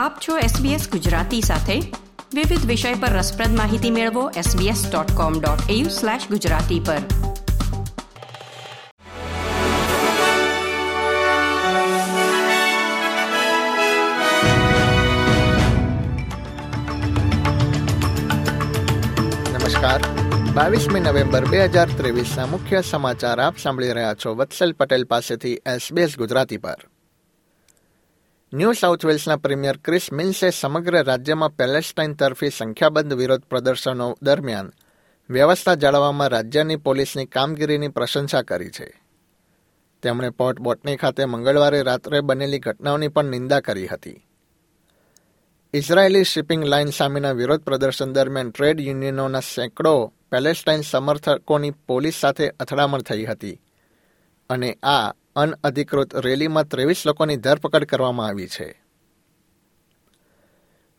આપ છો SBS ગુજરાતી સાથે. વિવિધ વિષય પર રસપ્રદ માહિતી મેળવો sbs.com.au/gujarati પર. નમસ્કાર. બાવીસમી નવેમ્બર બે હજાર ત્રેવીસના મુખ્ય સમાચાર આપ સાંભળી રહ્યા છો. વત્સલ પટેલ પાસેથી એસબીએસ ગુજરાતી પર. ન્યૂ સાઉથ વેલ્સના પ્રીમિયર ક્રિસ મિન્સે સમગ્ર રાજ્યમાં પેલેસ્ટાઇન તરફી સંખ્યાબંધ વિરોધ પ્રદર્શનો દરમિયાન વ્યવસ્થા જાળવવામાં રાજ્યની પોલીસની કામગીરીની પ્રશંસા કરી છે. તેમણે પોર્ટ બોટની ખાતે મંગળવારે રાત્રે બનેલી ઘટનાઓની પણ નિંદા કરી હતી. ઇઝરાયેલી શિપિંગ લાઇન સામેના વિરોધ પ્રદર્શન દરમિયાન ટ્રેડ યુનિયનોના સેંકડો પેલેસ્ટાઇન સમર્થકોની પોલીસ સાથે અથડામણ થઈ હતી અને આ અનઅધિકૃત રેલીમાં ત્રેવીસ લોકોની ધરપકડ કરવામાં આવી છે.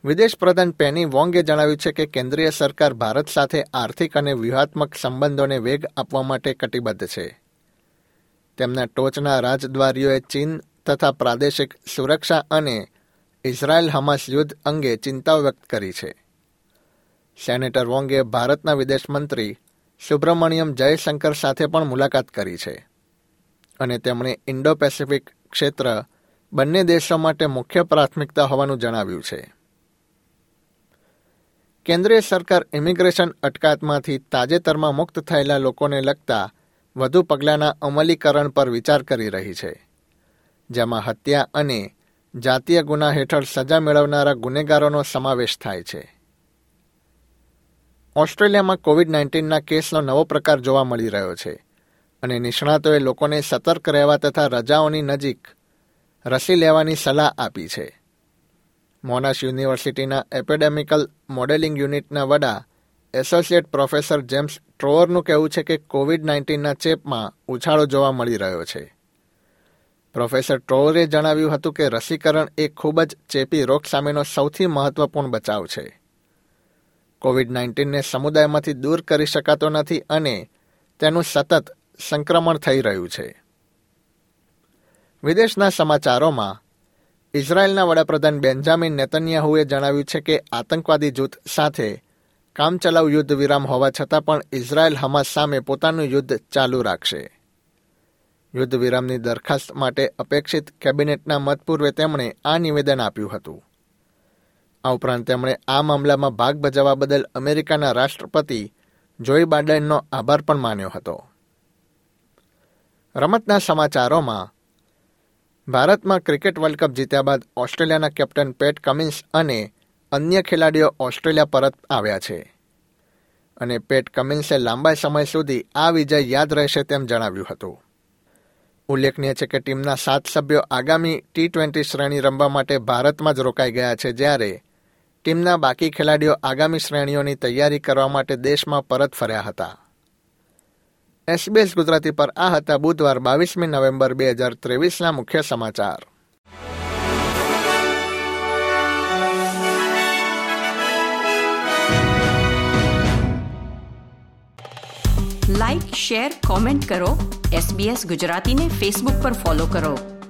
વિદેશ પ્રધાન પેની વોંગે જણાવ્યું છે કે કેન્દ્રીય સરકાર ભારત સાથે આર્થિક અને વ્યૂહાત્મક સંબંધોને વેગ આપવા માટે કટિબદ્ધ છે. તેમના ટોચના રાજદ્વારીઓએ ચીન તથા પ્રાદેશિક સુરક્ષા અને ઇઝરાયલ હમાસ યુદ્ધ અંગે ચિંતાઓ વ્યક્ત કરી છે. સેનેટર વોંગે ભારતના વિદેશ મંત્રી સુબ્રમણ્યમ જયશંકર સાથે પણ મુલાકાત કરી છે. અને તેમણે ઇન્ડો પેસિફિક ક્ષેત્ર બંને દેશો માટે મુખ્ય પ્રાથમિકતા હોવાનું જણાવ્યું છે. કેન્દ્રીય સરકાર ઇમિગ્રેશન અટકાયતમાંથી તાજેતરમાં મુક્ત થયેલા લોકોને લગતા વધુ પગલાંના અમલીકરણ પર વિચાર કરી રહી છે, જેમાં હત્યા અને જાતીય ગુના હેઠળ સજા મેળવનારા ગુનેગારોનો સમાવેશ થાય છે. ઓસ્ટ્રેલિયામાં કોવિડ નાઇન્ટીનના કેસનો નવો પ્રકાર જોવા મળી રહ્યો છે. અને નિષ્ણાતોએ લોકોને સતર્ક રહેવા તથા રજાઓની નજીક રસી લેવાની સલાહ આપી છે. મોનાશ યુનિવર્સિટીના એપેડેમિકલ મોડેલિંગ યુનિટના વડા એસોસિએટ પ્રોફેસર જેમ્સ ટ્રોવરનું કહેવું છે કે કોવિડ નાઇન્ટીનના ચેપમાં ઉછાળો જોવા મળી રહ્યો છે. પ્રોફેસર ટ્રોવરે જણાવ્યું હતું કે રસીકરણ એ ખૂબ જ ચેપી રોગ સામેનો સૌથી મહત્વપૂર્ણ બચાવ છે. કોવિડ નાઇન્ટીનને સમુદાયમાંથી દૂર કરી શકાતો નથી અને તેનું સતત સંક્રમણ થઈ રહ્યું છે. વિદેશના સમાચારોમાં, ઇઝરાયેલના વડાપ્રધાન બેન્જામિન નેતન્યાહુએ જણાવ્યું છે કે આતંકવાદી જૂથ સાથે કામચલાઉ યુદ્ધ વિરામ હોવા છતાં પણ ઇઝરાયેલ હમાસ સામે પોતાનું યુદ્ધ ચાલુ રાખશે. યુદ્ધ વિરામની દરખાસ્ત માટે અપેક્ષિત કેબિનેટના મત પૂર્વે તેમણે આ નિવેદન આપ્યું હતું. આ ઉપરાંત તેમણે આ મામલામાં ભાગ ભજવવા બદલ અમેરિકાના રાષ્ટ્રપતિ જોઈ બાઇડનનો આભાર પણ માન્યો હતો. રમતના સમાચારોમાં, ભારતમાં ક્રિકેટ વર્લ્ડ કપ જીત્યા બાદ ઓસ્ટ્રેલિયાના કેપ્ટન પેટ કમિન્સ અને અન્ય ખેલાડીઓ ઓસ્ટ્રેલિયા પરત આવ્યા છે. અને પેટ કમિન્સે લાંબા સમય સુધી આ વિજય યાદ રહેશે તેમ જણાવ્યું હતું. ઉલ્લેખનીય છે કે ટીમના સાત સભ્યો આગામી ટી ટ્વેન્ટી શ્રેણી રમવા માટે ભારતમાં જ રોકાઈ ગયા છે જ્યારે ટીમના બાકી ખેલાડીઓ આગામી શ્રેણીઓની તૈયારી કરવા માટે દેશમાં પરત ફર્યા હતા. એસબીએસ ગુજરાતી પર આ હતા બુધવાર બાવીસમી નવેમ્બર બે હજાર ત્રેવીસના મુખ્ય સમાચાર. લાઇક શેર કોમેન્ટ કરો. એસબીએસ ગુજરાતીને ફેસબુક પર ફોલો કરો.